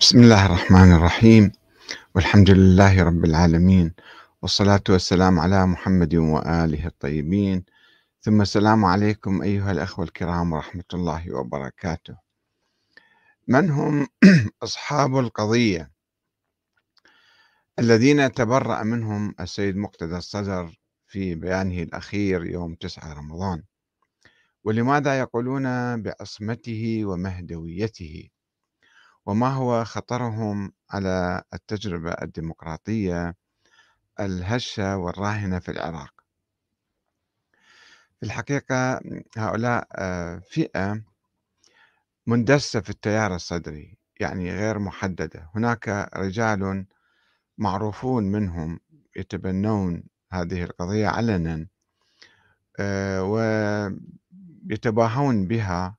بسم الله الرحمن الرحيم. والحمد لله رب العالمين. والصلاة والسلام على محمد وآله الطيبين. ثم السلام عليكم أيها الأخوة الكرام ورحمة الله وبركاته. من هم أصحاب القضية؟ الذين تبرأ منهم السيد مقتدى الصدر في بيانه الأخير يوم 9 رمضان. ولماذا يقولون بعصمته ومهدويته؟ وما هو خطرهم على التجربة الديمقراطية الهشة والراهنة في العراق؟ في الحقيقة هؤلاء آه، فئة مندسة في التيار الصدري يعني غير محددة. هناك رجال معروفون منهم يتبنون هذه القضية علنا آه، ويتباهون بها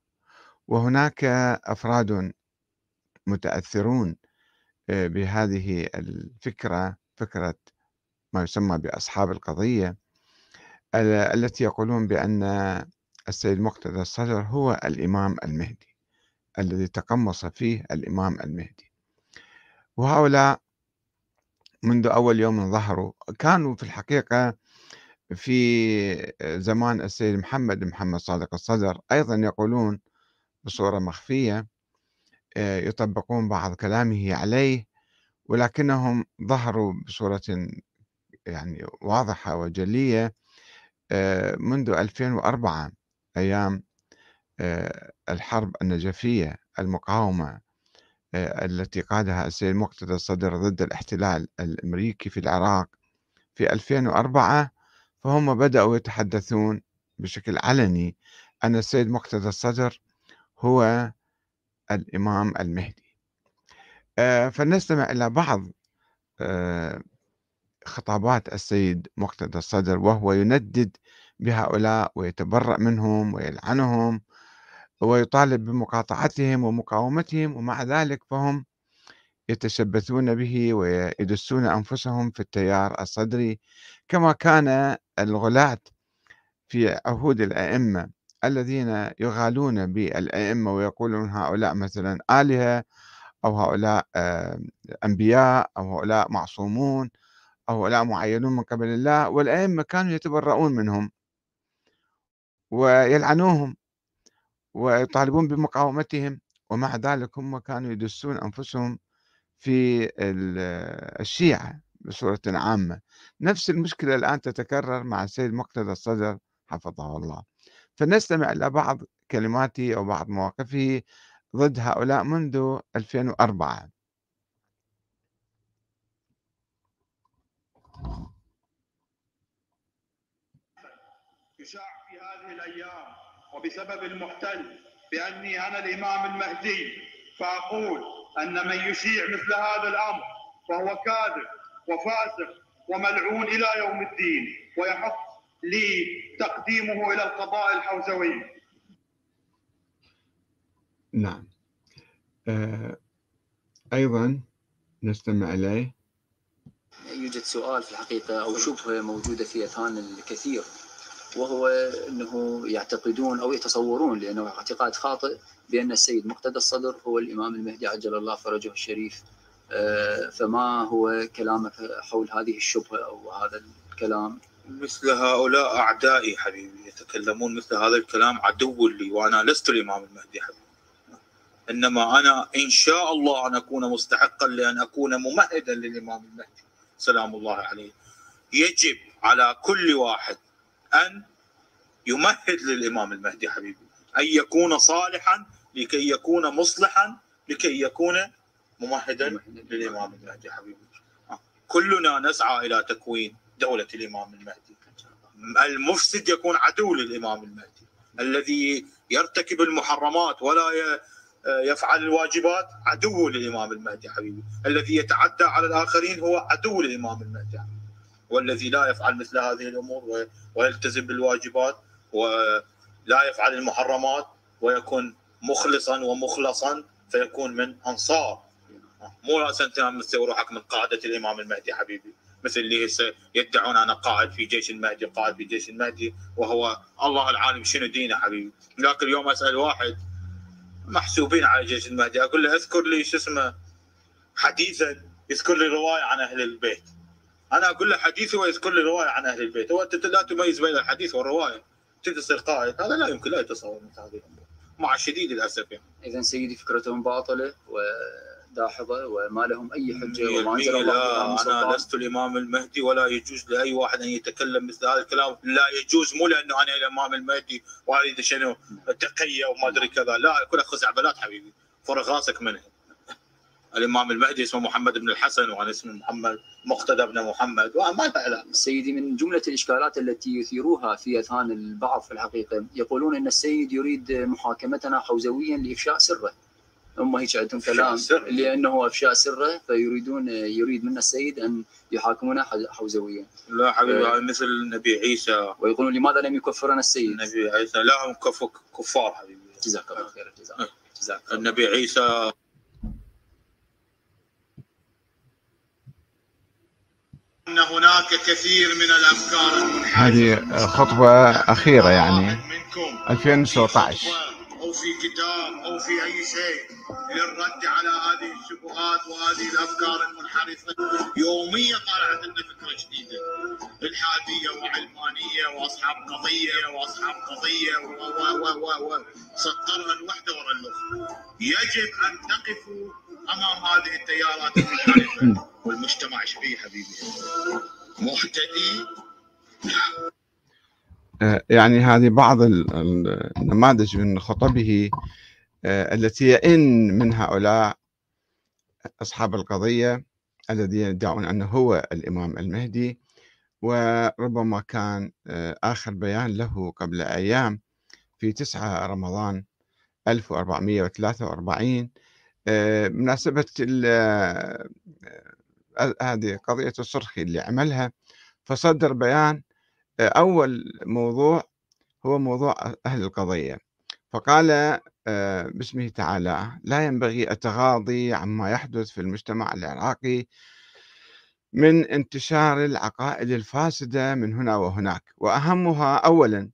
وهناك أفراد متأثرون بهذه الفكرة فكرة ما يسمى بأصحاب القضية التي يقولون بأن السيد مقتدى الصدر هو الإمام المهدي الذي تقمص فيه الإمام المهدي. وهؤلاء منذ أول يوم ظهروا كانوا في الحقيقة في زمان السيد محمد محمد صادق الصدر أيضا يقولون بصورة مخفية يطبقون بعض كلامه عليه ولكنهم ظهروا بصورة يعني واضحة وجلية آه، منذ 2004 أيام آه، الحرب النجفية المقاومة التي قادها السيد مقتدى الصدر ضد الاحتلال الأمريكي في العراق في 2004 فهم بدأوا يتحدثون بشكل علني. أن السيد مقتدى الصدر هو الإمام المهدي. آه، فلنستمع إلى بعض آه، خطابات السيد مقتدى الصدر وهو يندد بهؤلاء ويتبرأ منهم ويلعنهم ويطالب بمقاطعتهم ومقاومتهم ومع ذلك فهم يتشبثون به ويدسون أنفسهم في التيار الصدري كما كان الغلاة في عهود الأئمة الذين يغالون بالأئمة ويقولون هؤلاء مثلا آلهة أو هؤلاء آه، أنبياء أو هؤلاء معصومون أو هؤلاء معينون من قبل الله والأئمة كانوا يتبرؤون منهم ويلعنوهم ويطالبون بمقاومتهم ومع ذلك هم كانوا يدسون أنفسهم في الشيعة بصورة عامة. نفس المشكلة الآن تتكرر مع السيد مقتدى الصدر حفظه الله. فنستمع إلى بعض كلماته أو بعض مواقفه ضد هؤلاء منذ 2004 يشاع في هذه الأيام وبسبب المحتل بأني أنا الإمام المهدي فأقول أن من يشيع مثل هذا الأمر فهو كاذب وفاسق وملعون إلى يوم الدين ويحق لتقديمه إلى القضاء الحوزوي. نعم. آه أيضا نستمع إليه. يوجد سؤال في الحقيقة أو شبهة موجودة في أذهان الكثير وهو أنه يعتقدون أو يتصورون لأنه اعتقاد خاطئ بأن السيد مقتدى الصدر هو الإمام المهدي عجل الله فرجه الشريف. آه، فما هو كلامك حول هذه الشبهة أو هذا الكلام؟ مثل هؤلاء أعدائي حبيبي يتكلمون مثل هذا الكلام عدو لي وأنا لست الإمام المهدي حبيبي. إنما أنا إن شاء الله أن أكون مستحقا لأن أكون ممهدا للإمام المهدي. سلام الله عليه. يجب على كل واحد أن يمهد للإمام المهدي حبيبي. أن يكون صالحا لكي يكون مصلحا لكي يكون ممهدا للإمام المهدي حبيبي. كلنا نسعى إلى تكوين دولة الإمام المهدي. المفسد يكون عدو للإمام المهدي. الذي يرتكب المحرمات ولا يفعل الواجبات عدو للإمام المهدي حبيبي. الذي يتعدى على الآخرين هو عدو للإمام المهدي حبيبي. والذي لا يفعل مثل هذه الأمور ويلتزم بالواجبات ولا يفعل المحرمات ويكون مخلصا ومخلصا فيكون من أنصار. مو راسا تسوي روحك من قاعدة الإمام المهدي حبيبي. مثل اللي هسه يدعون أنا قائد في جيش المهدي قائد في جيش المهدي وهو الله العالم شنو دينه حبيبي؟ لكن اليوم أسأل واحد محسوبين على جيش المهدي أقول له اذكر لي شو اسمه حديثا يذكر لي رواية عن أهل البيت. أنا أقول له حديثي ويذكر لي رواية عن أهل البيت. هو انت لا تميز بين الحديث والرواية. تصير قائد. هذا لا يمكن لا يتصور مثل هذه الأمور. مع شديد الاسف يعني. اذا سيدي فكرتهم باطلة وداحضه وما لهم أي حجة وما أنزل لا الله أنا لست الإمام المهدي ولا يجوز لأي واحد أن يتكلم مثل هذا الكلام. لا يجوز مو لأنه أنا الإمام المهدي وأريد شنو تقية وما أدري كذا. لا كلها خزعبلات حبيبي. فرغ راسك منها. الإمام المهدي اسمه محمد بن الحسن وأنا اسمي محمد مقتدى بن محمد وما علاقه سيدي من جملة الإشكالات التي يثيروها في أذهان البعض في الحقيقة يقولون أن السيد يريد محاكمتنا حوزويا لإفشاء سره. هم هيك عندهم كلام لأنه أفشاء سرة فيريدون يريد منا السيد أن يحاكمنا حوزويا. لا حبيبي آه. مثل النبي عيسى. ويقولون لماذا لم يكفرنا السيد؟ النبي عيسى لا هم كفار حبيبي. جزاك الله خير آه. جزاك الله. النبي عيسى. إن هناك كثير من الأفكار هذه خطبه أخيرة يعني. 2019 أو في كتاب أو في أي شيء للرد على هذه الشبهات وهذه الأفكار المنحرفة. يوميا طالعت لنا فكرة جديدة. الحادية وعلمانية وأصحاب قضية وأصحاب قضية و و و و و سطرها الوحدة ورا الاخرى يجب أن تقفوا أمام هذه التيارات المنحرفة. والمجتمع شبيه حبيبي؟ مهتدي. يعني هذه بعض ال- ال- النماذج من خطبه آه، التي يئن من هؤلاء أصحاب القضية الذين يدعون أنه هو الإمام المهدي وربما كان آه، آخر بيان له قبل أيام في 9 رمضان 1443 آه، بمناسبة ال- آه، آه، هذه قضية الصرخي اللي عملها فصدر بيان آه، أول موضوع هو موضوع أهل القضية. فقال آه، باسمه تعالى لا ينبغي التغاضي عما يحدث في المجتمع العراقي من انتشار العقائد الفاسدة من هنا وهناك. وأهمها أولا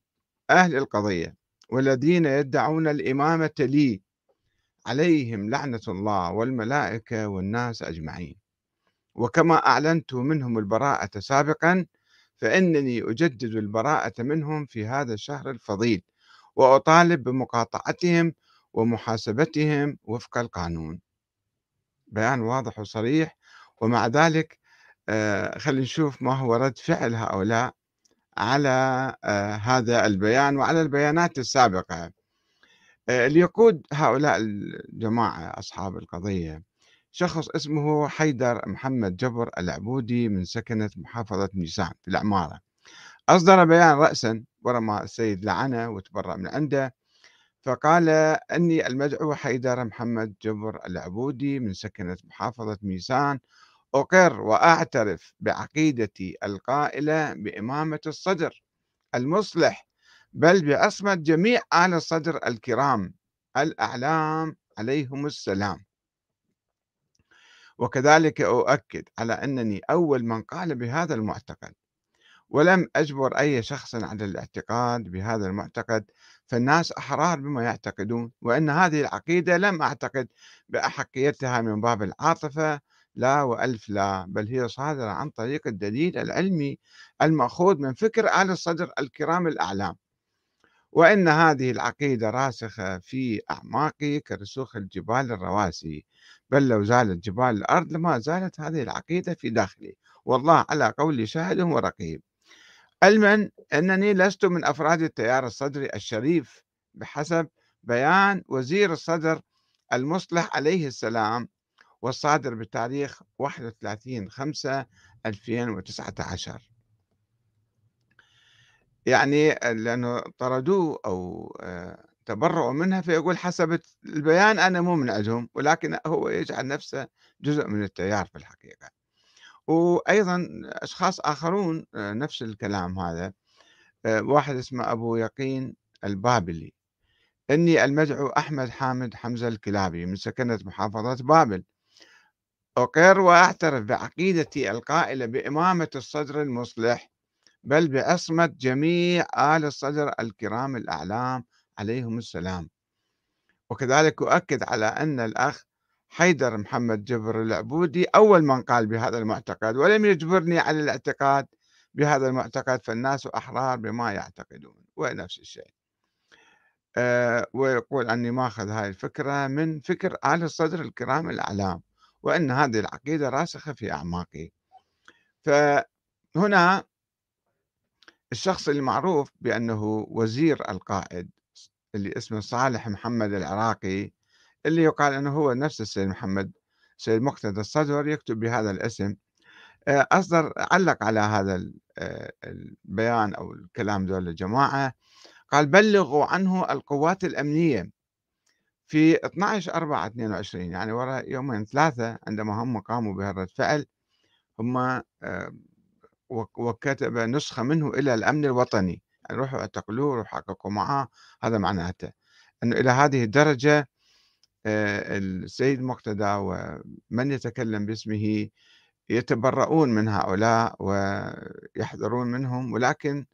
أهل القضية والذين يدعون الإمامة لي عليهم لعنة الله والملائكة والناس أجمعين. وكما أعلنت منهم البراءة سابقا فإنني أجدد البراءة منهم في هذا الشهر الفضيل وأطالب بمقاطعتهم ومحاسبتهم وفق القانون. بيان واضح وصريح ومع ذلك آه، خلينا نشوف ما هو رد فعل هؤلاء على آه، هذا البيان وعلى البيانات السابقة. آه، اللي يقود هؤلاء الجماعة أصحاب القضية شخص اسمه حيدر محمد جبر العبودي من سكنة محافظة ميسان في العمارة. أصدر بيان رأسا ورمى السيد لعنه وتبرأ من عنده فقال أني المدعو حيدر محمد جبر العبودي من سكنة محافظة ميسان أقر وأعترف بعقيدتي القائلة بإمامة الصدر المصلح بل بعصمة جميع آل الصدر الكرام. الأعلام عليهم السلام. وكذلك أؤكد على أنني أول من قال بهذا المعتقد ولم أجبر أي شخص على الاعتقاد بهذا المعتقد فالناس أحرار بما يعتقدون وأن هذه العقيدة لم أعتقد بأحقيتها من باب العاطفة لا وألف لا بل هي صادرة عن طريق الدليل العلمي المأخوذ من فكر آل الصدر الكرام الأعلام. وإن هذه العقيدة راسخة في أعماقي كرسوخ الجبال الرواسي. بل لو زالت جبال الأرض لما زالت هذه العقيدة في داخلي. والله على قولي شاهد ورقيب. علما أنني لست من أفراد التيار الصدري الشريف بحسب بيان وزير الصدر المصلح عليه السلام والصادر بتاريخ 31 5 2019 يعني لأنه طردوه أو آه، تبرؤوا منها فيقول حسب البيان أنا مو من عندهم ولكن هو يجعل نفسه جزء من التيار في الحقيقة. وأيضا أشخاص آخرون آه، نفس الكلام هذا آه، واحد اسمه أبو يقين البابلي. إني المدعو أحمد حامد حمزة الكلابي من سكنة محافظة بابل. أقر وأعترف بعقيدتي القائلة بإمامة الصدر المصلح بل بعصمة جميع آل الصدر الكرام الأعلام عليهم السلام. وكذلك أؤكد على أن الأخ حيدر محمد جبر العبودي أول من قال بهذا المعتقد ولم يجبرني على الاعتقاد بهذا المعتقد فالناس أحرار بما يعتقدون ونفس الشيء. أه ويقول أني ماخذ هاي الفكرة من فكر أهل الصدر الكرام الأعلام وأن هذه العقيدة راسخة في أعماقي. فهنا الشخص المعروف بأنه وزير القائد اللي اسمه صالح محمد العراقي اللي يقال أنه هو نفس السيد محمد سيد مقتدى الصدر يكتب بهذا الاسم. آه، أصدر علق على هذا آه، البيان أو الكلام دول الجماعة. قال بلغوا عنه القوات الأمنية في 12 4 22 يعني وراء يومين ثلاثة عندما هم قاموا بهذا فعل هم آه، وكتب نسخة منه إلى الأمن الوطني. يعني روحوا اعتقلوه روحوا حققوا معه هذا معناته أنه إلى هذه الدرجة السيد مقتدى ومن يتكلم باسمه يتبرؤون من هؤلاء ويحذرون منهم. ولكن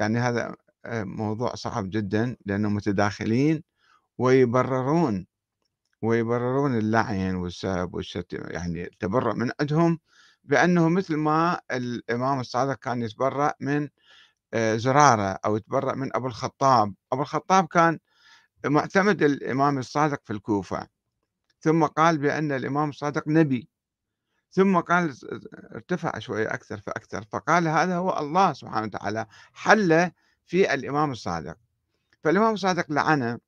يعني هذا آه، موضوع صعب جدا لأنهم متداخلين ويبررون ويبررون اللعن والسب والشتم يعني التبرؤ من عندهم بأنه مثل ما الإمام الصادق كان يتبرأ من آه، زرارة أو يتبرأ من أبو الخطاب. أبو الخطاب كان معتمد الإمام الصادق في الكوفة. ثم قال بأن الإمام الصادق نبي. ثم قال ارتفع شوية أكثر فأكثر. فقال هذا هو الله سبحانه وتعالى. حل في الإمام الصادق. فالإمام الصادق لعنه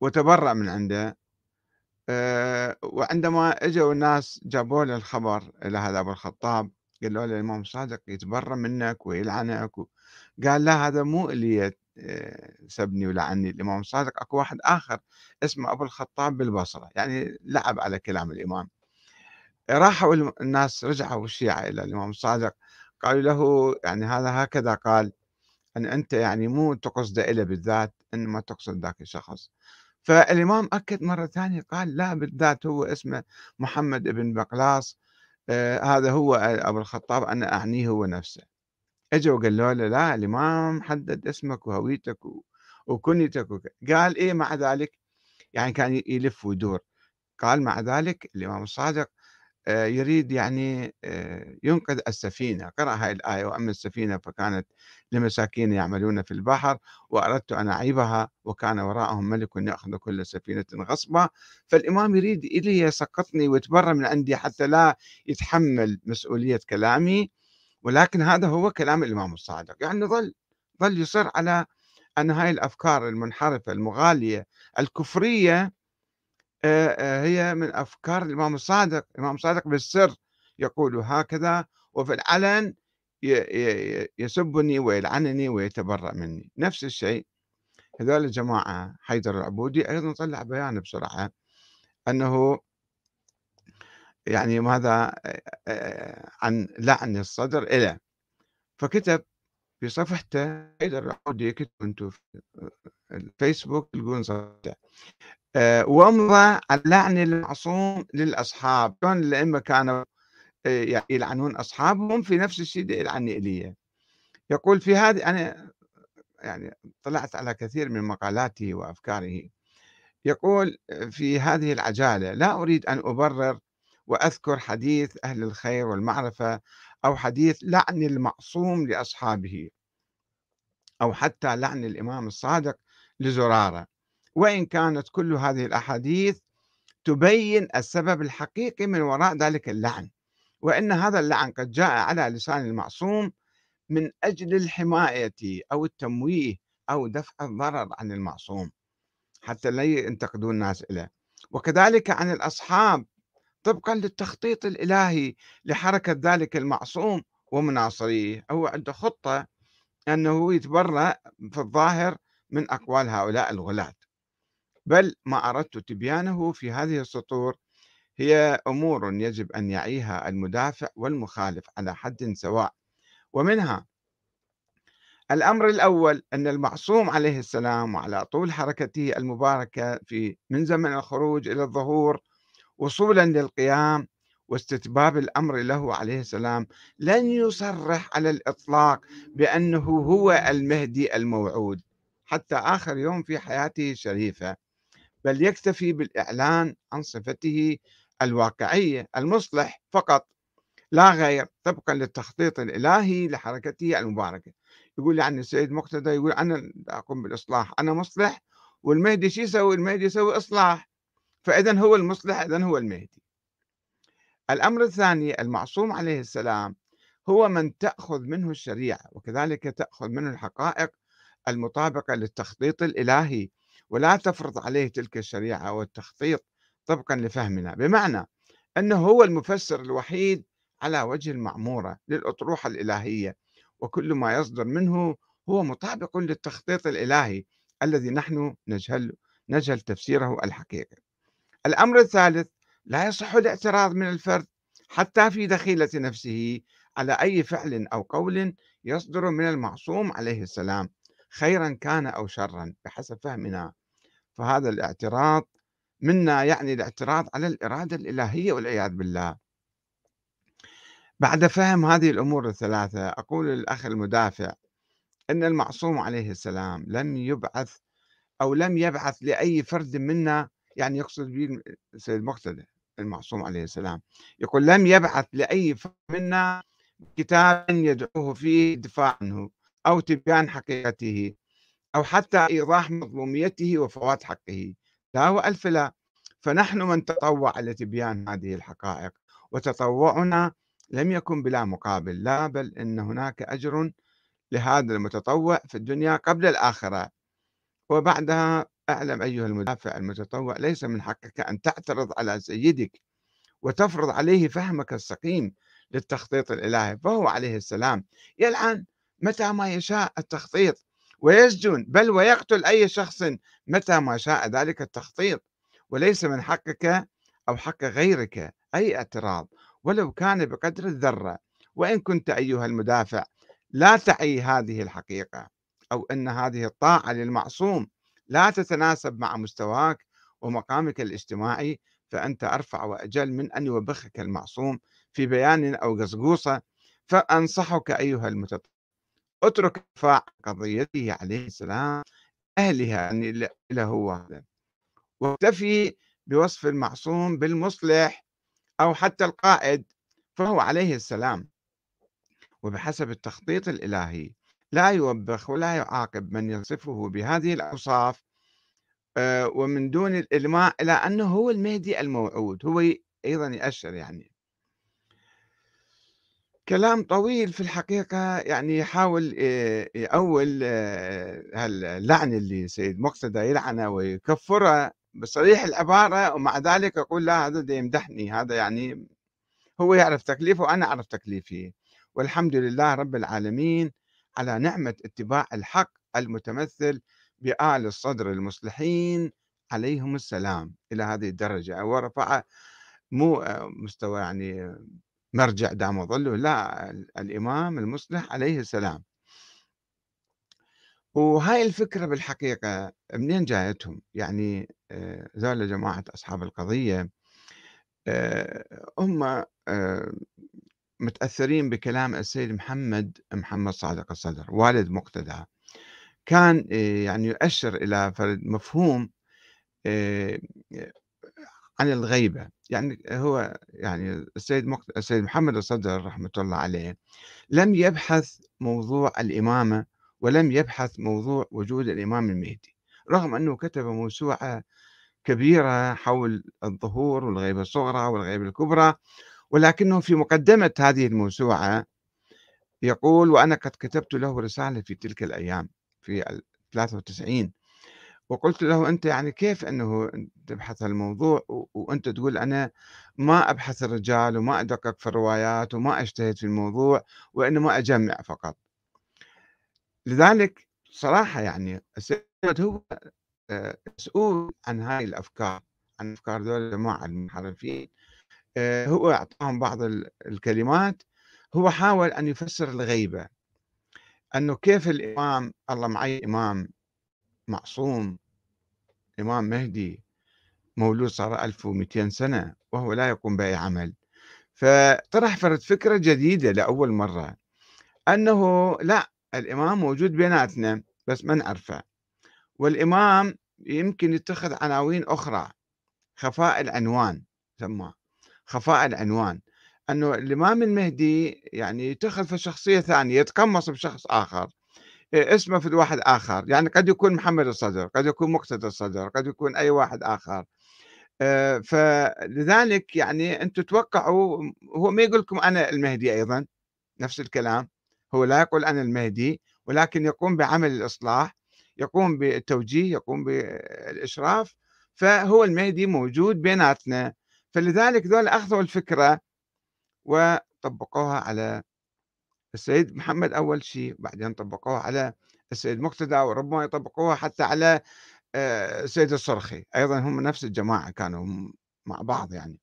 وتبرأ من عنده. وعندما إجوا الناس جابوا له الخبر إلى هذا أبو الخطاب قالوا له الامام الصادق يتبرى منك ويلعنك قال لا هذا مو اللي آه، سبني ولعني الامام الصادق أكو واحد آخر اسمه أبو الخطاب بالبصرة يعني لعب على كلام الإمام. راحوا الناس رجعوا الشيعة إلى الإمام الصادق قالوا له يعني هذا هكذا قال أن أنت يعني مو تقصد إلى بالذات إنما تقصد ذاك الشخص. فالإمام أكد مرة ثانية قال لا بالذات هو اسمه محمد بن بقلاص آه هذا هو أبو الخطاب أنا أعنيه هو نفسه. إجوا قالوا له لا الإمام حدد اسمك وهويتك وكنيتك قال إيه مع ذلك؟ يعني كان يلف ويدور. قال مع ذلك الإمام الصادق يريد يعني آه، ينقذ السفينة. قرأ هاي الآية وأما السفينة فكانت لمساكين يعملون في البحر وأردت أن أعيبها وكان وراءهم ملك يأخذ كل سفينة غصبا. فالإمام يريد إلي يسقطني ويتبرى من عندي حتى لا يتحمل مسؤولية كلامي. ولكن هذا هو كلام الإمام الصادق. يعني ظل ظل يصر على أن هاي الأفكار المنحرفة المغالية الكفرية هي من أفكار الإمام الصادق الإمام الصادق بالسر يقول هكذا وفي العلن يسبني ويلعنني ويتبرأ مني. نفس الشيء هذول الجماعة حيدر العبودي أيضا طلع بيان بسرعة أنه يعني ماذا عن لعن الصدر إلى. فكتب في صفحته حيدر العبودي كتب أنتم في الفيسبوك تلقون صفحته. وامضى على لعن المعصوم للأصحاب. شلون الأئمة كانوا آه، يلعنون أصحابهم في نفس الشيء يلعن إليه يقول في هذه أنا يعني طلعت على كثير من مقالاته وأفكاره. يقول في هذه العجالة لا أريد أن أبرر وأذكر حديث أهل الخير والمعرفة أو حديث لعن المعصوم لأصحابه أو حتى لعن الإمام الصادق لزرارة. وإن كانت كل هذه الأحاديث تبين السبب الحقيقي من وراء ذلك اللعن وأن هذا اللعن قد جاء على لسان المعصوم من أجل الحماية أو التمويه أو دفع الضرر عن المعصوم حتى لا ينتقدون الناس له وكذلك عن الأصحاب طبقا للتخطيط الإلهي لحركة ذلك المعصوم ومناصريه هو عنده خطة أنه يتبرأ في الظاهر من أقوال هؤلاء الغلاة. بل ما أردت تبيانه في هذه السطور هي أمور يجب أن يعيها المدافع والمخالف على حد سواء. ومنها الأمر الأول أن المعصوم عليه السلام وعلى طول حركته المباركة في من زمن الخروج إلى الظهور وصولا للقيام واستتباب الأمر له عليه السلام لن يصرح على الإطلاق بأنه هو المهدي الموعود حتى آخر يوم في حياته الشريفة. بل يكتفي بالإعلان عن صفته الواقعية المصلح فقط. لا غير طبقا للتخطيط الإلهي لحركته المباركة. يقول يعني السيد مقتدى يقول أنا أقوم بالإصلاح أنا مصلح والمهدي شو يسوي؟ المهدي يسوي إصلاح. فإذا هو المصلح إذا هو المهدي. الأمر الثاني المعصوم عليه السلام هو من تأخذ منه الشريعة وكذلك تأخذ منه الحقائق المطابقة للتخطيط الإلهي. ولا تفرض عليه تلك الشريعة والتخطيط طبقا لفهمنا بمعنى أنه هو المفسر الوحيد على وجه المعمورة للأطروحة الإلهية وكل ما يصدر منه هو مطابق للتخطيط الإلهي الذي نحن نجهل نجهل تفسيره الحقيقي. الأمر الثالث لا يصح الاعتراض من الفرد حتى في دخيلة نفسه على أي فعل أو قول يصدر من المعصوم عليه السلام خيرا كان أو شرا بحسب فهمنا فهذا الاعتراض منا يعني الاعتراض على الإرادة الإلهية والعياذ بالله. بعد فهم هذه الأمور الثلاثة أقول للأخ المدافع أن المعصوم عليه السلام لم يبعث أو لم يبعث لأي فرد منا يعني يقصد به السيد مقتدى المعصوم عليه السلام يقول لم يبعث لأي فرد منا كتاب يدعوه فيه الدفاع عنه أو تبيان حقيقته. أو حتى إيضاح مظلوميته وفوات حقه. لا وألف لا فنحن من تطوع لتبيان هذه الحقائق وتطوعنا لم يكن بلا مقابل لا بل إن هناك أجر لهذا المتطوع في الدنيا قبل الآخرة. وبعدها أعلم أيها المدافع المتطوع ليس من حقك أن تعترض على سيدك وتفرض عليه فهمك السقيم للتخطيط الإلهي. فهو عليه السلام. يلعن متى ما يشاء التخطيط؟ ويسجن بل ويقتل أي شخص متى ما شاء ذلك التخطيط. وليس من حقك أو حق غيرك أي اعتراض ولو كان بقدر الذرة. وإن كنت أيها المدافع لا تعي هذه الحقيقة أو أن هذه الطاعة للمعصوم لا تتناسب مع مستواك ومقامك الاجتماعي فأنت أرفع وأجل من أن يوبخك المعصوم في بيان أو قصقوصة فأنصحك أيها المتطرف اترك دفاع قضيته عليه السلام أهلها يعني له هو واكتفي بوصف المعصوم بالمصلح أو حتى القائد فهو عليه السلام. وبحسب التخطيط الإلهي لا يوبخ ولا يعاقب من يصفه بهذه الأوصاف آه، ومن دون الإلماء إلى أنه هو المهدي الموعود هو أيضا يأشر يعني. كلام طويل في الحقيقة يعني يحاول يأول آه، اللعن اللي سيد مقتدى يلعنه ويكفره بصريح العبارة ومع ذلك يقول لا هذا ده يمدحني هذا يعني هو يعرف تكليفه وأنا أعرف تكليفي والحمد لله رب العالمين على نعمة اتباع الحق المتمثل بآل الصدر المصلحين عليهم السلام إلى هذه الدرجة. ورفع مو مستوى يعني مرجع دام ظله لا الإمام المصلح عليه السلام. وهاي الفكرة بالحقيقة منين جايتهم؟ يعني آه، ذولا جماعة أصحاب القضية آه، هم آه، متأثرين بكلام السيد محمد محمد صادق الصدر والد مقتدى. كان يعني يؤشر إلى مفهوم عن الغيبة. يعني هو يعني السيد مقت... السيد محمد الصدر رحمة الله عليه لم يبحث موضوع الإمامة ولم يبحث موضوع وجود الإمام المهدي رغم أنه كتب موسوعة كبيرة حول الظهور والغيبة الصغرى والغيبة الكبرى ولكنه في مقدمة هذه الموسوعة يقول وأنا قد كتبت له رسالة في تلك الأيام في 93 وقلت له أنت يعني كيف أنه تبحث الموضوع؟ وأنت تقول أنا ما أبحث الرجال وما أدقق في الروايات وما أجتهد في الموضوع وإنما أجمع فقط. لذلك صراحة يعني السيد هو آه، مسؤول عن هاي الأفكار عن أفكار دول الجماعة المنحرفين آه، هو أعطاهم بعض الكلمات. هو حاول أن يفسر الغيبة أنه كيف الإمام الله معي إمام معصوم إمام مهدي مولود صار 1200 سنة وهو لا يقوم بأي عمل. فطرح فرد فكرة جديدة لأول مرة أنه لا الإمام موجود بيناتنا بس ما نعرفه. والإمام يمكن يتخذ عناوين أخرى خفاء العنوان سماه خفاء العنوان. أنه الإمام المهدي يعني يتخذ في شخصية ثانية يتقمص بشخص آخر. اسمه في واحد آخر. يعني قد يكون محمد الصدر قد يكون مقتدى الصدر قد يكون أي واحد آخر. آه، فلذلك يعني أنتم توقعوا هو ما يقول لكم أنا المهدي أيضا نفس الكلام. هو لا يقول أنا المهدي ولكن يقوم بعمل الإصلاح يقوم بالتوجيه يقوم بالإشراف فهو المهدي موجود بيناتنا. فلذلك ذول أخذوا الفكرة وطبقوها على السيد محمد أول شيء بعدين طبقوها على السيد مقتدى وربما يطبقوها حتى على آه، السيد الصرخي. أيضا هم نفس الجماعة كانوا مع بعض يعني.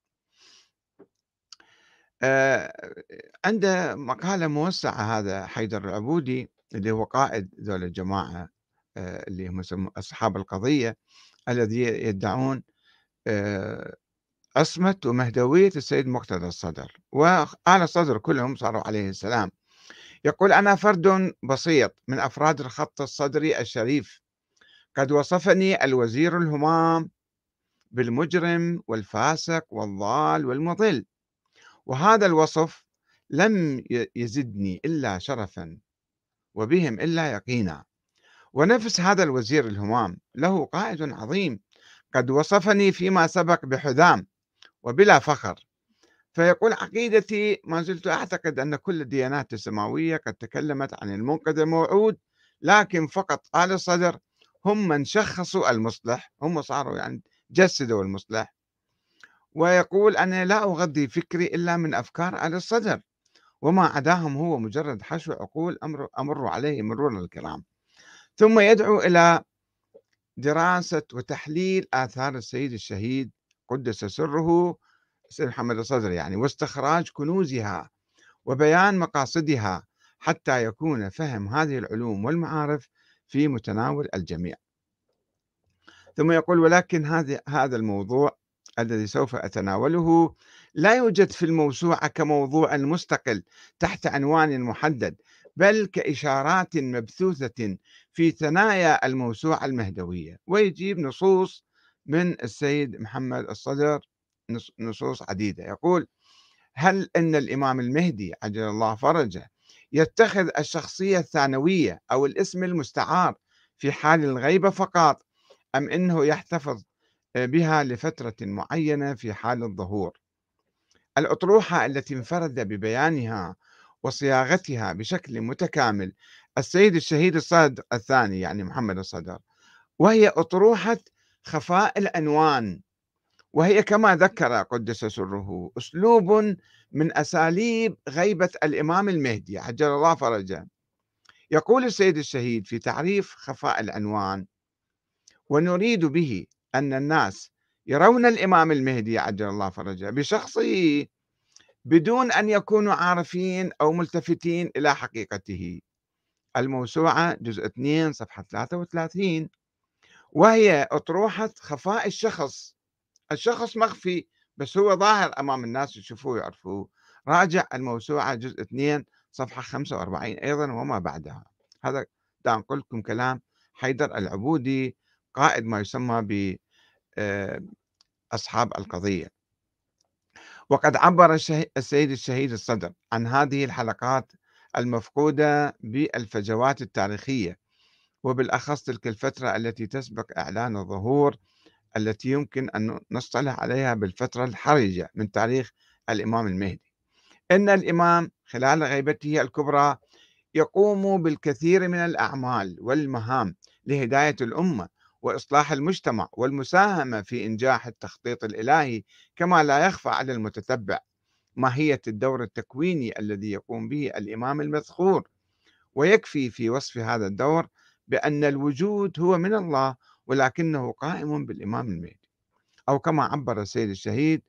آه، عنده مقالة موسعة هذا حيدر العبودي اللي هو قائد ذول الجماعة آه، اللي هم أصحاب القضية الذي يدعون عصمة ومهدوية السيد مقتدى الصدر. وآل الصدر كلهم صاروا عليه السلام. يقول أنا فرد بسيط من أفراد الخط الصدري الشريف. قد وصفني الوزير الهمام بالمجرم والفاسق والضال والمضل وهذا الوصف لم يزدني إلا شرفا وبهم إلا يقينا. ونفس هذا الوزير الهمام له قائد عظيم. قد وصفني فيما سبق بحذام وبلا فخر فيقول عقيدتي ما زلت أعتقد أن كل الديانات السماوية قد تكلمت عن المنقذ الموعود لكن فقط آل الصدر هم من شخصوا المصلح هم صاروا يعني جسدوا المصلح. ويقول أنا لا أغذي فكري إلا من أفكار آل الصدر وما عداهم هو مجرد حشو عقول أمر, أمر عليه مرور الكرام. ثم يدعو إلى دراسة وتحليل آثار السيد الشهيد قدس سره سيد محمد الصدر يعني واستخراج كنوزها وبيان مقاصدها حتى يكون فهم هذه العلوم والمعارف في متناول الجميع. ثم يقول ولكن هذا هذا الموضوع الذي سوف أتناوله لا يوجد في الموسوعة كموضوع مستقل تحت عنوان محدد بل كإشارات مبثوثة في ثنايا الموسوعة المهدوية ويجيب نصوص من السيد محمد الصدر نصوص عديدة. يقول هل أن الإمام المهدي عجل الله فرجه يتخذ الشخصية الثانوية أو الاسم المستعار في حال الغيبة فقط أم أنه يحتفظ بها لفترة معينة في حال الظهور؟ الأطروحة التي انفرد ببيانها وصياغتها بشكل متكامل السيد الشهيد الصدر الثاني يعني محمد الصدر وهي أطروحة خفاء الأنوان. وهي كما ذكر قدس سره أسلوب من أساليب غيبة الإمام المهدي عجل الله فرجه. يقول السيد الشهيد في تعريف خفاء العنوان ونريد به أن الناس يرون الإمام المهدي عجل الله فرجه بشخصه بدون أن يكونوا عارفين أو ملتفتين إلى حقيقته. الموسوعة جزء 2 صفحة 33 وهي أطروحة خفاء الشخص. الشخص مخفي بس هو ظاهر أمام الناس يشوفوه يعرفوه راجع الموسوعة جزء 2 صفحة 45 أيضا وما بعدها. هذا دا أقول لكم كلام حيدر العبودي قائد ما يسمى ب آه، أصحاب القضية. وقد عبر السيد الشهيد الصدر عن هذه الحلقات المفقودة بالفجوات التاريخية وبالأخص تلك الفترة التي تسبق إعلان الظهور التي يمكن أن نصطلح عليها بالفترة الحرجة من تاريخ الإمام المهدي. إن الإمام خلال غيبته الكبرى يقوم بالكثير من الأعمال والمهام لهداية الأمة وإصلاح المجتمع والمساهمة في إنجاح التخطيط الإلهي كما لا يخفى على المتتبع. ماهية الدور التكويني الذي يقوم به الإمام المذخور؟ ويكفي في وصف هذا الدور بأن الوجود هو من الله ولكنه قائم بالإمام المهدي أو كما عبر السيد الشهيد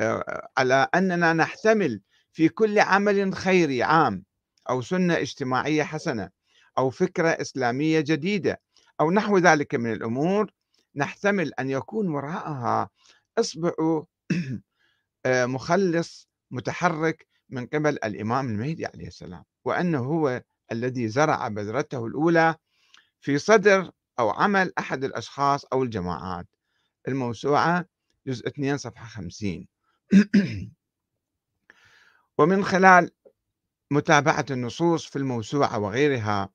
آه، على أننا نحتمل في كل عمل خيري عام أو سنة اجتماعية حسنة أو فكرة إسلامية جديدة أو نحو ذلك من الأمور نحتمل أن يكون وراءها إصبع آه، مخلص متحرك من قبل الإمام المهدي عليه السلام وأنه هو الذي زرع بذرته الأولى في صدر أو عمل أحد الأشخاص أو الجماعات. الموسوعة جزء 2 صفحة 50 ومن خلال متابعة النصوص في الموسوعة وغيرها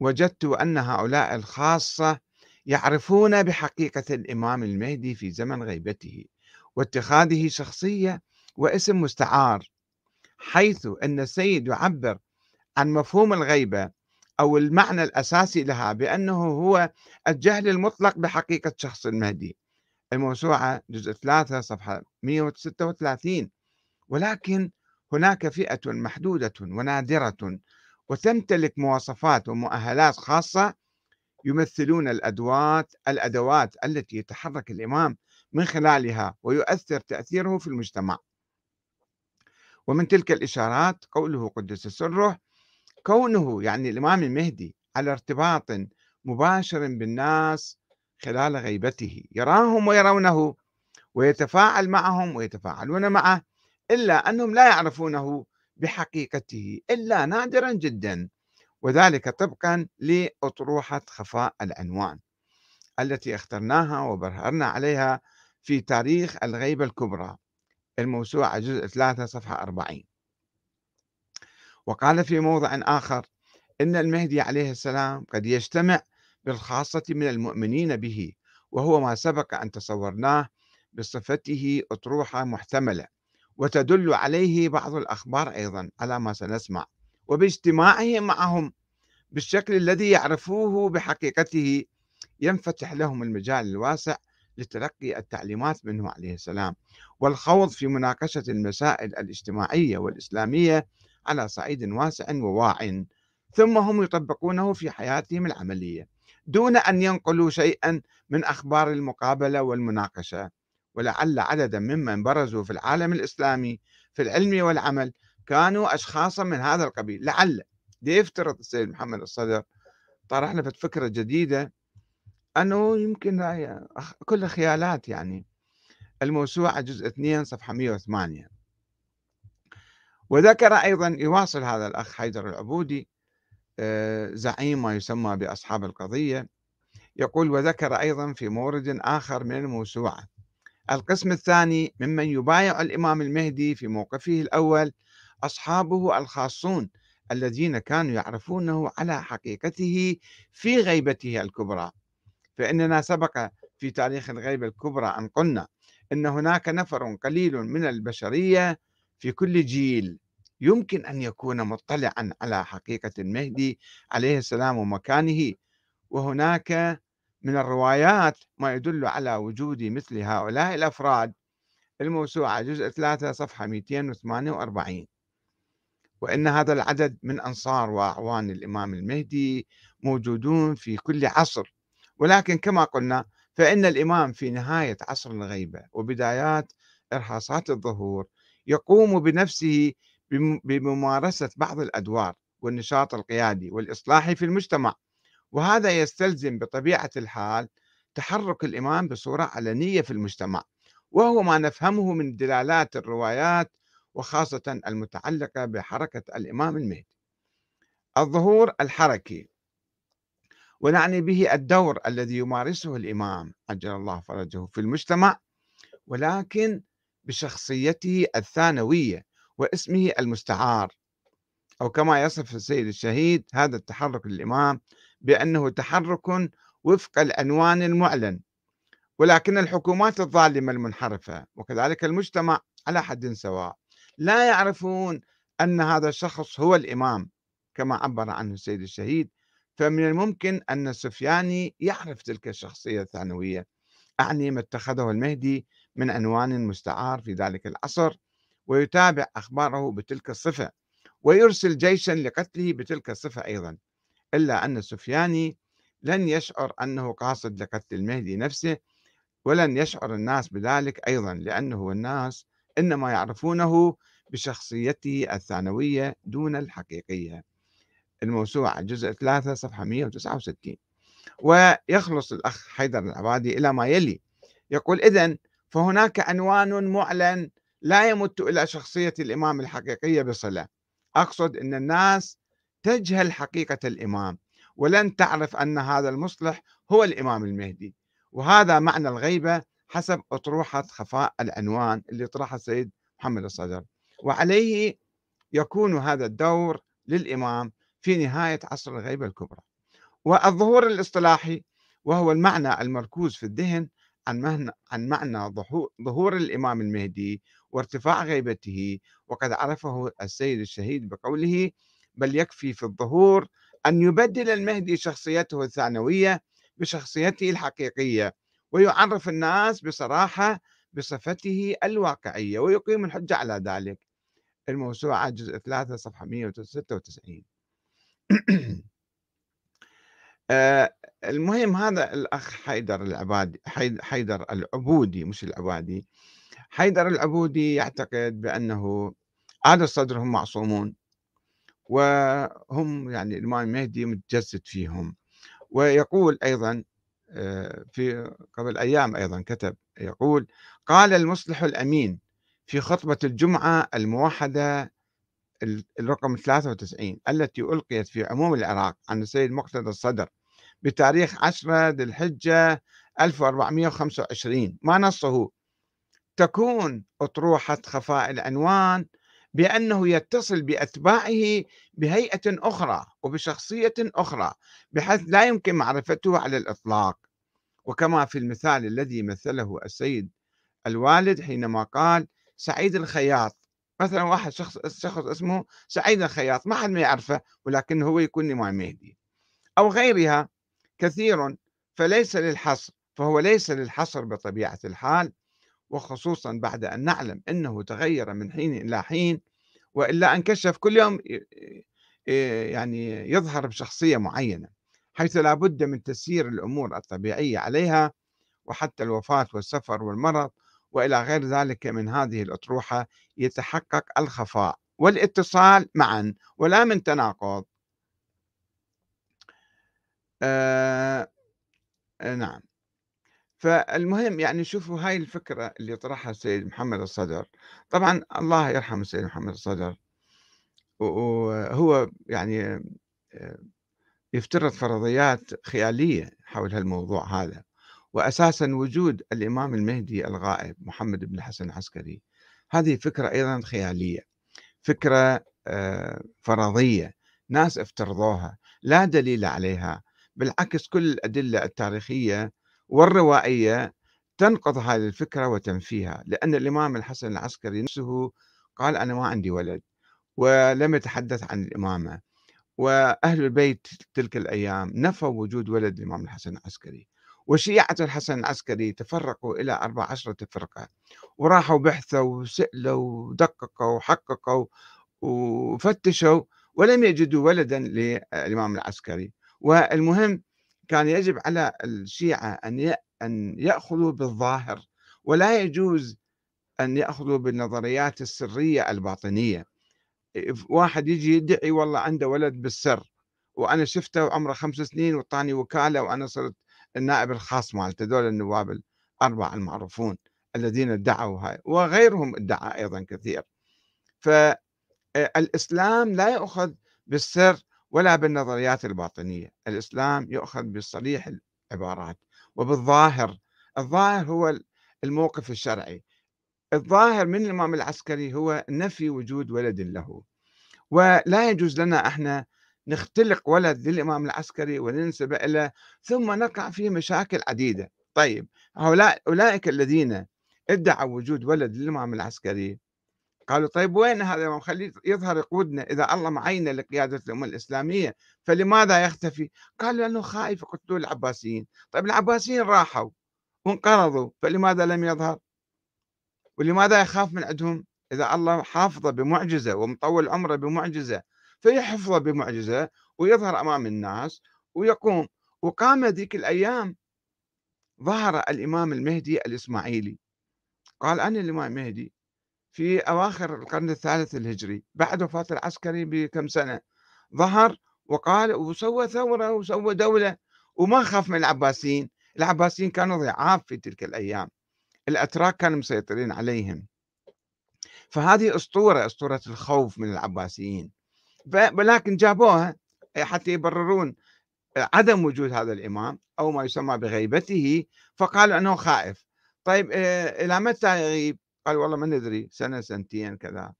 وجدت أن هؤلاء الخاصة يعرفون بحقيقة الإمام المهدي في زمن غيبته واتخاذه شخصية واسم مستعار حيث أن السيد يعبر عن مفهوم الغيبة أو المعنى الأساسي لها بأنه هو الجهل المطلق بحقيقة شخص المهدي الموسوعة جزء 3 صفحة 136 ولكن هناك فئة محدودة ونادرة وتمتلك مواصفات ومؤهلات خاصة يمثلون الأدوات الأدوات التي يتحرك الإمام من خلالها ويؤثر تأثيره في المجتمع. ومن تلك الإشارات قوله قدس سره كونه يعني الإمام المهدي على ارتباط مباشر بالناس خلال غيبته يراهم ويرونه ويتفاعل معهم ويتفاعلون معه إلا أنهم لا يعرفونه بحقيقته إلا نادرا جدا وذلك طبقا لأطروحة خفاء العنوان التي اخترناها وبرهرنا عليها في تاريخ الغيبة الكبرى الموسوعة جزء 3 صفحة 40 وقال في موضع آخر إن المهدي عليه السلام قد يجتمع بالخاصة من المؤمنين به وهو ما سبق أن تصورناه بصفته أطروحة محتملة وتدل عليه بعض الأخبار أيضا على ما سنسمع وباجتماعهم معهم بالشكل الذي يعرفوه بحقيقته ينفتح لهم المجال الواسع لتلقي التعليمات منه عليه السلام والخوض في مناقشة المسائل الاجتماعية والإسلامية على صعيد واسع وواع ثم هم يطبقونه في حياتهم العملية دون أن ينقلوا شيئا من أخبار المقابلة والمناقشة. ولعل عددا ممن برزوا في العالم الإسلامي في العلم والعمل كانوا أشخاصا من هذا القبيل. لعل يفترض السيد محمد الصدر طرحنا في فكرة جديدة أنه يمكن كل خيالات يعني. الموسوعة جزء 2 صفحة 108 وذكر أيضا يواصل هذا الأخ حيدر العبودي آه، زعيم ما يسمى بأصحاب القضية يقول وذكر أيضا في مورد آخر من الموسوعة القسم الثاني ممن يبايع الإمام المهدي في موقفه الأول أصحابه الخاصون الذين كانوا يعرفونه على حقيقته في غيبته الكبرى. فإننا سبق في تاريخ الغيبة الكبرى أن قلنا أن هناك نفر قليل من البشرية في كل جيل يمكن أن يكون مطلعا على حقيقة المهدي عليه السلام ومكانه وهناك من الروايات ما يدل على وجود مثل هؤلاء الأفراد. الموسوعة جزء 3 صفحة 248 وإن هذا العدد من أنصار وأعوان الإمام المهدي موجودون في كل عصر. ولكن كما قلنا فإن الإمام في نهاية عصر الغيبة وبدايات إرهاصات الظهور يقوم بنفسه بممارسة بعض الأدوار والنشاط القيادي والإصلاحي في المجتمع. وهذا يستلزم بطبيعة الحال تحرك الإمام بصورة علنية في المجتمع وهو ما نفهمه من دلالات الروايات وخاصة المتعلقة بحركة الإمام المهدي. الظهور الحركي. ونعني به الدور الذي يمارسه الإمام عجل الله فرجه في المجتمع ولكن بشخصيته الثانوية واسمه المستعار أو كما يصف السيد الشهيد هذا التحرك للإمام بأنه تحرك وفق العنوان المعلن ولكن الحكومات الظالمة المنحرفة وكذلك المجتمع على حد سواء لا يعرفون أن هذا الشخص هو الإمام كما عبر عنه السيد الشهيد فمن الممكن أن السفياني يعرف تلك الشخصية الثانوية أعني ما اتخذه المهدي من عنوان مستعار في ذلك العصر ويتابع أخباره بتلك الصفة ويرسل جيشا لقتله بتلك الصفة أيضا إلا أن السفياني لن يشعر أنه قاصد لقتل المهدي نفسه ولن يشعر الناس بذلك أيضا لأنه الناس إنما يعرفونه بشخصيته الثانوية دون الحقيقية. الموسوعة جزء 3 صفحة 169 ويخلص الأخ حيدر العبادي إلى ما يلي يقول إذن فهناك عنوان معلن لا يمت إلى شخصية الإمام الحقيقية بصلة. أقصد أن الناس تجهل حقيقة الإمام ولن تعرف أن هذا المصلح هو الإمام المهدي. وهذا معنى الغيبة حسب أطروحة خفاء العنوان اللي طرحها السيد محمد الصدر. وعليه يكون هذا الدور للإمام في نهاية عصر الغيبة الكبرى. والظهور الاصطلاحي وهو المعنى المركوز في الذهن عن معنى, عن معنى ظهور الإمام المهدي وارتفاع غيبته وقد عرفه السيد الشهيد بقوله بل يكفي في الظهور أن يبدل المهدي شخصيته الثانوية بشخصيته الحقيقية ويعرف الناس بصراحة بصفته الواقعية ويقيم الحجة على ذلك. الموسوعة جزء 3 صفحة 196 آه، المهم هذا الأخ حيدر العبادي حيدر العبودي مش العبادي. حيدر العبودي يعتقد بأنه آل الصدر هم معصومون وهم يعني الإمام المهدي متجسد فيهم. ويقول أيضا آه، في قبل أيام أيضا كتب يقول قال المصلح الأمين في خطبة الجمعة الموحدة الرقم 93 التي ألقيت في عموم العراق عن السيد مقتدى الصدر بتاريخ 10 ذي الحجة 1425 ما نصه؟ تكون أطروحة خفاء العنوان بأنه يتصل بأتباعه بهيئة أخرى وبشخصية أخرى بحيث لا يمكن معرفته على الإطلاق. وكما في المثال الذي مثله السيد الوالد حينما قال سعيد الخياط. مثلا واحد شخص شخص اسمه سعيد الخياط ما حد ما يعرفه ولكن هو يكون إمام مهدي. أو غيرها كثير فليس للحصر فهو ليس للحصر بطبيعة الحال وخصوصا بعد أن نعلم أنه تغير من حين إلى حين وإلا انكشف كل يوم يعني يظهر بشخصية معينة حيث لا بد من تسيير الأمور الطبيعية عليها وحتى الوفاة والسفر والمرض وإلى غير ذلك من هذه الأطروحة يتحقق الخفاء والاتصال معا ولا من تناقض. آه نعم. فالمهم يعني شوفوا هاي الفكرة اللي طرحها السيد محمد الصدر. طبعا الله يرحم السيد محمد الصدر. وهو يعني آه، يفترض فرضيات خيالية حول هالموضوع هذا. وأساسا وجود الإمام المهدي الغائب محمد بن الحسن العسكري. هذه فكرة أيضا خيالية. فكرة آه، فرضية. ناس افترضوها. لا دليل عليها. بالعكس كل الأدلة التاريخية والروائية تنقض هذه الفكرة وتنفيها لأن الإمام الحسن العسكري نفسه قال أنا ما عندي ولد ولم يتحدث عن الإمامة وأهل البيت تلك الأيام نفوا وجود ولد الإمام الحسن العسكري. وشيعة الحسن العسكري تفرقوا إلى أربع عشرة فرقة وراحوا بحثوا وسألوا ودققوا وحققوا وفتشوا ولم يجدوا ولدا للإمام العسكري. والمهم كان يجب على الشيعة أن أن يأخذوا بالظاهر ولا يجوز أن يأخذوا بالنظريات السرية الباطنية. واحد يجي يدعي والله عنده ولد بالسر وأنا شفته وعمره خمس سنين وطاني وكالة وأنا صرت النائب الخاص مالته دول النواب الأربعة المعروفون الذين ادعوا هاي وغيرهم ادعى أيضا كثير. فالإسلام لا يأخذ بالسر ولا بالنظريات الباطنية. الإسلام يؤخذ بصريح العبارات وبالظاهر. الظاهر هو الموقف الشرعي. الظاهر من الإمام العسكري هو نفي وجود ولد له. ولا يجوز لنا إحنا نختلق ولد للإمام العسكري وننسب إليه ثم نقع في مشاكل عديدة. طيب هؤلاء أولئك الذين ادعوا وجود ولد للإمام العسكري قالوا طيب وين هذا؟ الإمام خليه يظهر يقودنا إذا الله معينا لقيادة الأمة الإسلامية فلماذا يختفي؟ قال لأنه خايف يقتلوا العباسيين. طيب العباسيين راحوا وانقرضوا فلماذا لم يظهر؟ ولماذا يخاف من عندهم؟ إذا الله حافظه بمعجزة ومطول عمره بمعجزة فيحفظه بمعجزة ويظهر أمام الناس ويقوم. وقام ذيك الأيام ظهر الإمام المهدي الإسماعيلي. قال أنا الإمام المهدي في أواخر القرن الثالث الهجري بعد وفاة العسكري بكم سنة ظهر وقال وسوى ثورة وسوى دولة وما خاف من العباسيين العباسيين كانوا ضعاف في تلك الأيام الأتراك كانوا مسيطرين عليهم. فهذه أسطورة أسطورة الخوف من العباسيين. ولكن جابوها حتى يبررون عدم وجود هذا الإمام أو ما يسمى بغيبته فقالوا أنه خائف. طيب آه، إلى متى يغيب؟ قال والله ما ندري سنة سنتين كذا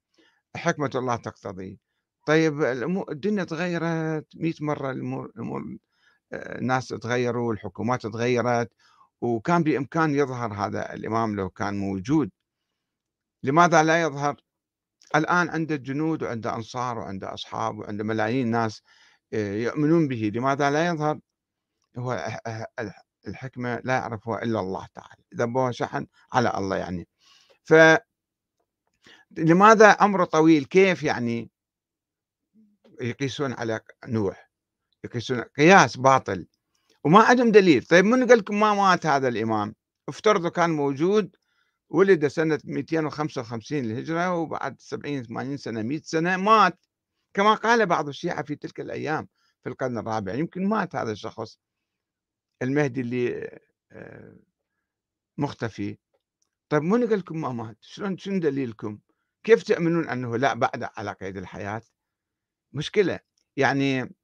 حكمة الله تقتضي. طيب الدنيا تغيرت 100 مرة الأمور الأمور آه، الناس تغيروا الحكومات تغيرت وكان بإمكان يظهر هذا الإمام لو كان موجود. لماذا لا يظهر؟ الآن عنده جنود وعنده أنصار وعنده أصحاب وعنده ملايين ناس آه، يؤمنون به. لماذا لا يظهر؟ هو الحكمة لا يعرفها إلا الله تعالى. ذنبها شحن على الله يعني. ف لماذا أمر طويل؟ كيف يعني يقيسون على نوح؟ يقيسون قياس باطل. وما عندهم دليل. طيب من قال لكم ما مات هذا الإمام؟ افترضوا كان موجود ولد سنة 255 للهجرة وبعد 70 80 سنة 100 سنة مات. كما قال بعض الشيعة في تلك الأيام في القرن الرابع يمكن مات هذا الشخص المهدي اللي آه، مختفي. طيب من قال لكم ما مات شلون شنو دليلكم؟ كيف تؤمنون أنه لا بعد على قيد الحياة؟ مشكلة يعني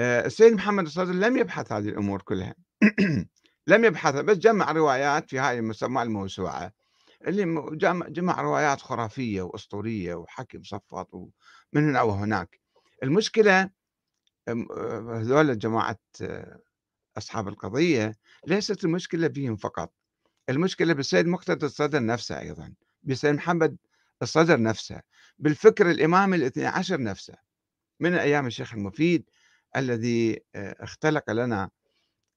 آه، السيد محمد الصدر لم يبحث هذه الأمور كلها. لم يبحثها بس جمع روايات في هذه المسمى الموسوعة اللي جمع روايات خرافية وأسطورية وحكي مصفط ومن هنا وهناك. المشكلة هذول جماعة آه، أصحاب القضية ليست المشكلة بهم فقط. المشكلة بالسيد مقتدى الصدر نفسه أيضا بالسيد محمد الصدر نفسه بالفكر الإمامي الاثني عشر نفسه. من أيام الشيخ المفيد الذي آه، اختلق لنا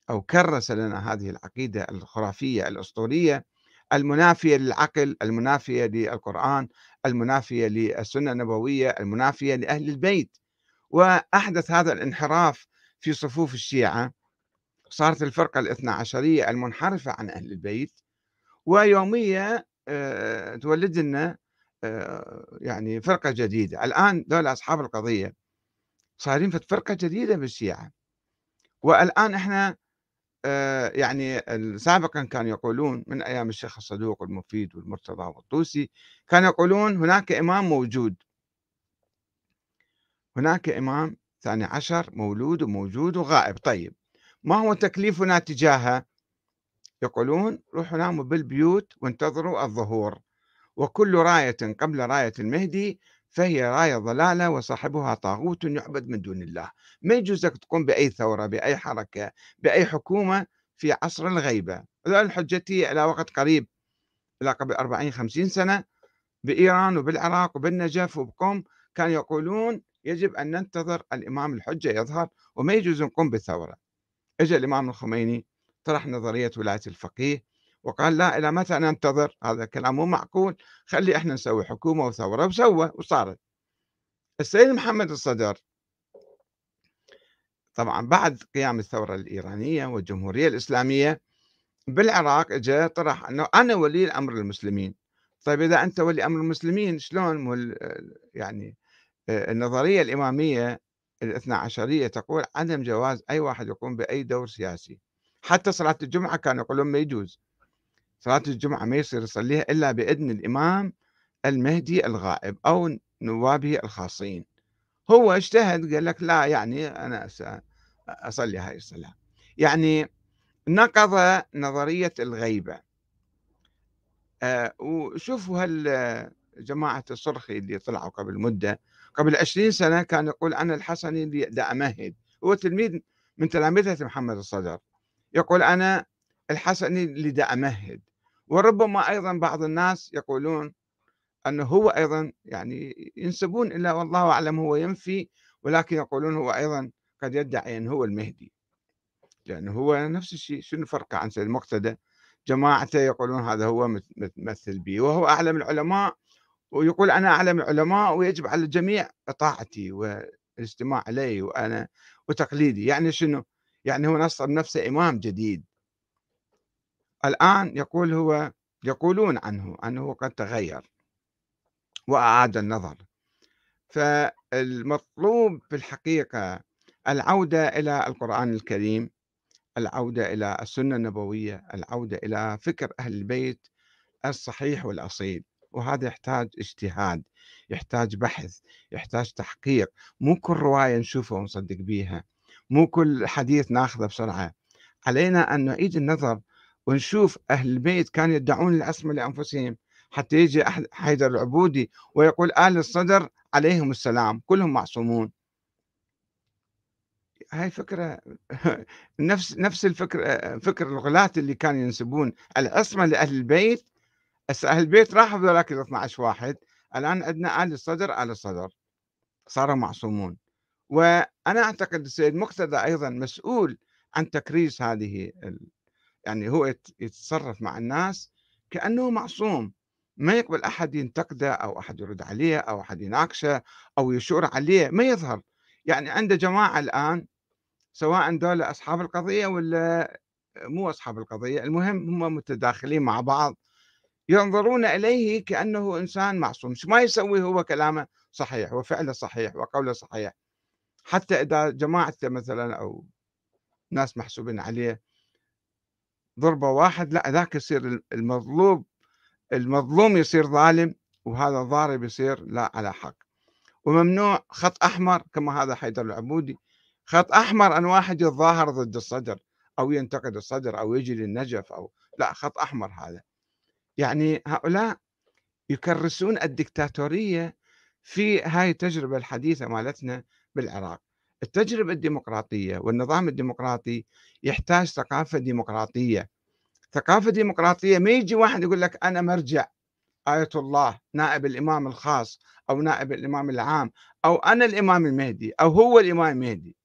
أو كرس لنا هذه العقيدة الخرافية الأسطورية المنافية للعقل المنافية للقرآن المنافية للسنة النبوية المنافية لأهل البيت. وأحدث هذا الانحراف في صفوف الشيعة صارت الفرقة الاثنى عشرية المنحرفة عن أهل البيت ويومية آه، تولد لنا يعني فرقة جديدة. الآن دول أصحاب القضية صارين في فرقة جديدة بالشيعة. والآن إحنا يعني سابقا كانوا يقولون من أيام الشيخ الصدوق والمفيد والمرتضى والطوسي كانوا يقولون هناك إمام موجود. هناك إمام ثاني عشر مولود وموجود وغائب. طيب ما هو تكليفنا تجاهه؟ يقولون روحوا ناموا بالبيوت وانتظروا الظهور. وكل راية قبل راية المهدي فهي راية ضلالة وصاحبها طاغوت يعبد من دون الله. ما يجوز لك تقوم بأي ثورة بأي حركة بأي حكومة في عصر الغيبة؟ الحجتي إلى وقت قريب إلى قبل 40 50 سنة بإيران وبالعراق وبالنجف وبقوم كانوا يقولون يجب أن ننتظر الإمام الحجة يظهر وما يجوز نقوم بالثورة اجى الإمام الخميني طرح نظرية ولاية الفقيه وقال لا إلى متى ننتظر؟ هذا كلام مو معقول. خلي إحنا نسوي حكومة وثورة وسوى وصارت. السيد محمد الصدر طبعا بعد قيام الثورة الإيرانية والجمهورية الإسلامية بالعراق اجى طرح أنه أنا ولي الأمر المسلمين. طيب إذا أنت ولي أمر المسلمين شلون؟ يعني آه، النظرية الإمامية الاثنا عشرية تقول عدم جواز أي واحد يقوم بأي دور سياسي. حتى صلاة الجمعة كانوا يقولون ما يجوز. صلاة الجمعة ما يصير يصليها إلا بإذن الإمام المهدي الغائب أو نوابه الخاصين. هو اجتهد قال لك لا يعني أنا أصلي هاي الصلاة. يعني نقض نظرية الغيبة. أه وشوفوا هال جماعة الصرخي اللي طلعوا قبل مدة قبل عشرين سنة كان يقول أنا الحسني اللي أمهد. هو تلميذ من تلامذة محمد الصدر. يقول أنا الحسني اللي أمهد. وربما أيضا بعض الناس يقولون أنه هو أيضا يعني ينسبون إلى والله أعلم هو ينفي ولكن يقولون هو أيضا قد يدعي أنه هو المهدي. لأنه هو نفس الشيء. شنو فرقه عن سيد المقتدى؟ جماعته يقولون هذا هو متمثل به وهو أعلم العلماء ويقول أنا أعلم العلماء ويجب على الجميع طاعتي والاستماع إلي وأنا وتقليدي. يعني شنو؟ يعني هو نصب نفسه إمام جديد. الآن يقول هو يقولون عنه أنه قد تغير وأعاد النظر. فالمطلوب في الحقيقة العودة إلى القرآن الكريم العودة إلى السنة النبوية العودة إلى فكر أهل البيت الصحيح والأصيل. وهذا يحتاج اجتهاد يحتاج بحث يحتاج تحقيق. مو كل رواية نشوفها ونصدق بيها مو كل حديث ناخذه بسرعة. علينا أن نعيد النظر ونشوف أهل البيت كانوا يدعون العصمة لأنفسهم حتى يجي حيدر العبودي ويقول آل الصدر عليهم السلام كلهم معصومون. هاي فكرة نفس نفس الفكر فكر الغلاة اللي كانوا ينسبون العصمة لأهل البيت هسه أهل البيت راحوا بذلك ال 12 واحد الآن عندنا آل الصدر آل الصدر صاروا معصومون. وأنا أعتقد السيد مقتدى أيضا مسؤول عن تكريس هذه ال... يعني هو يتصرف مع الناس كأنه معصوم. ما يقبل أحد ينتقده أو أحد يرد عليه أو أحد يناقشه أو يشور عليه ما يظهر. يعني عنده جماعة الآن سواء دولة أصحاب القضية ولا مو أصحاب القضية المهم هم متداخلين مع بعض ينظرون إليه كأنه إنسان معصوم. ما يسوي هو كلامه صحيح وفعله صحيح وقوله صحيح. حتى إذا جماعته مثلا أو ناس محسوبين عليه ضربة واحد لا ذاك يصير المظلوم المظلوم يصير ظالم وهذا الضارب يصير لا على حق. وممنوع خط أحمر كما هذا حيدر العبودي. خط أحمر أن واحد يتظاهر ضد الصدر أو ينتقد الصدر أو يجي للنجف أو لا خط أحمر هذا. يعني هؤلاء يكرسون الدكتاتورية في هاي التجربة الحديثة مالتنا بالعراق. التجربة الديمقراطية والنظام الديمقراطي يحتاج ثقافة ديمقراطية. ثقافة ديمقراطية ما يجي واحد يقول لك أنا مرجع آية الله نائب الإمام الخاص أو نائب الإمام العام أو أنا الإمام المهدي أو هو الإمام المهدي.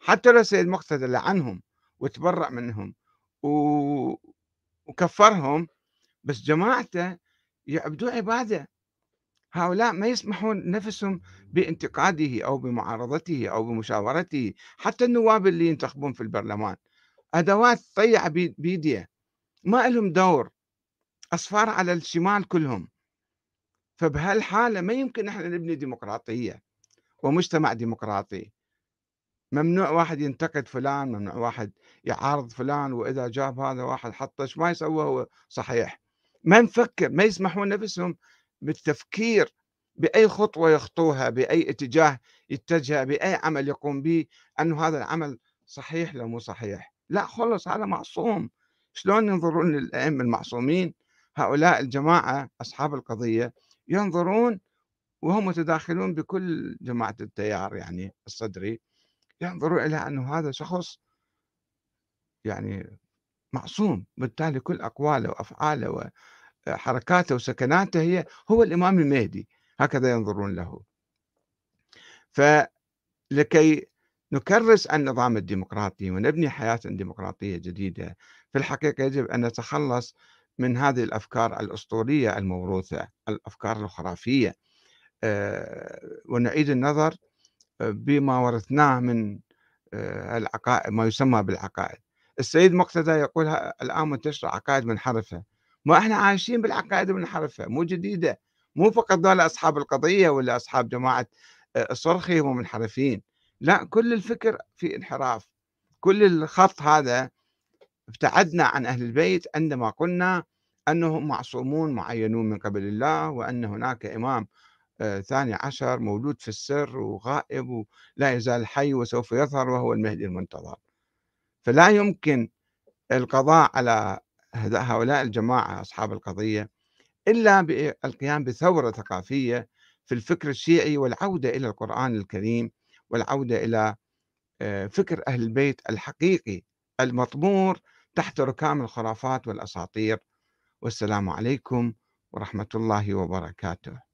حتى لو سيد مقتدى لعنهم وتبرأ منهم و... وكفرهم بس جماعته يعبدوا عبادة. هؤلاء ما يسمحون نفسهم بانتقاده أو بمعارضته أو بمشاورته حتى النواب اللي ينتخبون في البرلمان. أدوات طيعة بيدية. ما لهم دور. أصفار على الشمال كلهم. فبهالحالة ما يمكن نحن نبني ديمقراطية ومجتمع ديمقراطي. ممنوع واحد ينتقد فلان ممنوع واحد يعارض فلان وإذا جاب هذا واحد حطش ما يسوى هو صحيح. ما نفكر ما يسمحون نفسهم بالتفكير بأي خطوة يخطوها بأي اتجاه يتجه بأي عمل يقوم به أنه هذا العمل صحيح لو مو صحيح. لا خلص هذا معصوم. شلون ينظرون للأئمة المعصومين؟ هؤلاء الجماعة أصحاب القضية ينظرون وهم متداخلون بكل جماعة التيار يعني الصدري ينظرون إلى أنه هذا شخص يعني معصوم بالتالي كل أقواله وأفعاله وحركاته وسكناته هي هو الإمام المهدي هكذا ينظرون له. فلكي نكرس النظام الديمقراطي ونبني حياة ديمقراطية جديدة في الحقيقة يجب أن نتخلص من هذه الأفكار الأسطورية الموروثة الأفكار الخرافية. آه، ونعيد النظر آه، بما ورثناه من آه، العقائد ما يسمى بالعقائد. السيد مقتدى يقول الآن منتشرة عقائد منحرفة ما إحنا عايشين بالعقائد المنحرفة مو جديدة مو فقط دول أصحاب القضية ولا أصحاب جماعة الصرخي هم منحرفين. لا كل الفكر في انحراف. كل الخط هذا ابتعدنا عن أهل البيت عندما قلنا أنهم معصومون معينون من قبل الله وأن هناك إمام آه، ثاني عشر موجود في السر وغائب ولا يزال حي وسوف يظهر وهو المهدي المنتظر. فلا يمكن القضاء على هؤلاء الجماعة أصحاب القضية إلا بالقيام بثورة ثقافية في الفكر الشيعي والعودة إلى القرآن الكريم والعودة إلى آه، فكر أهل البيت الحقيقي المطمور تحت ركام الخرافات والأساطير. والسلام عليكم ورحمة الله وبركاته.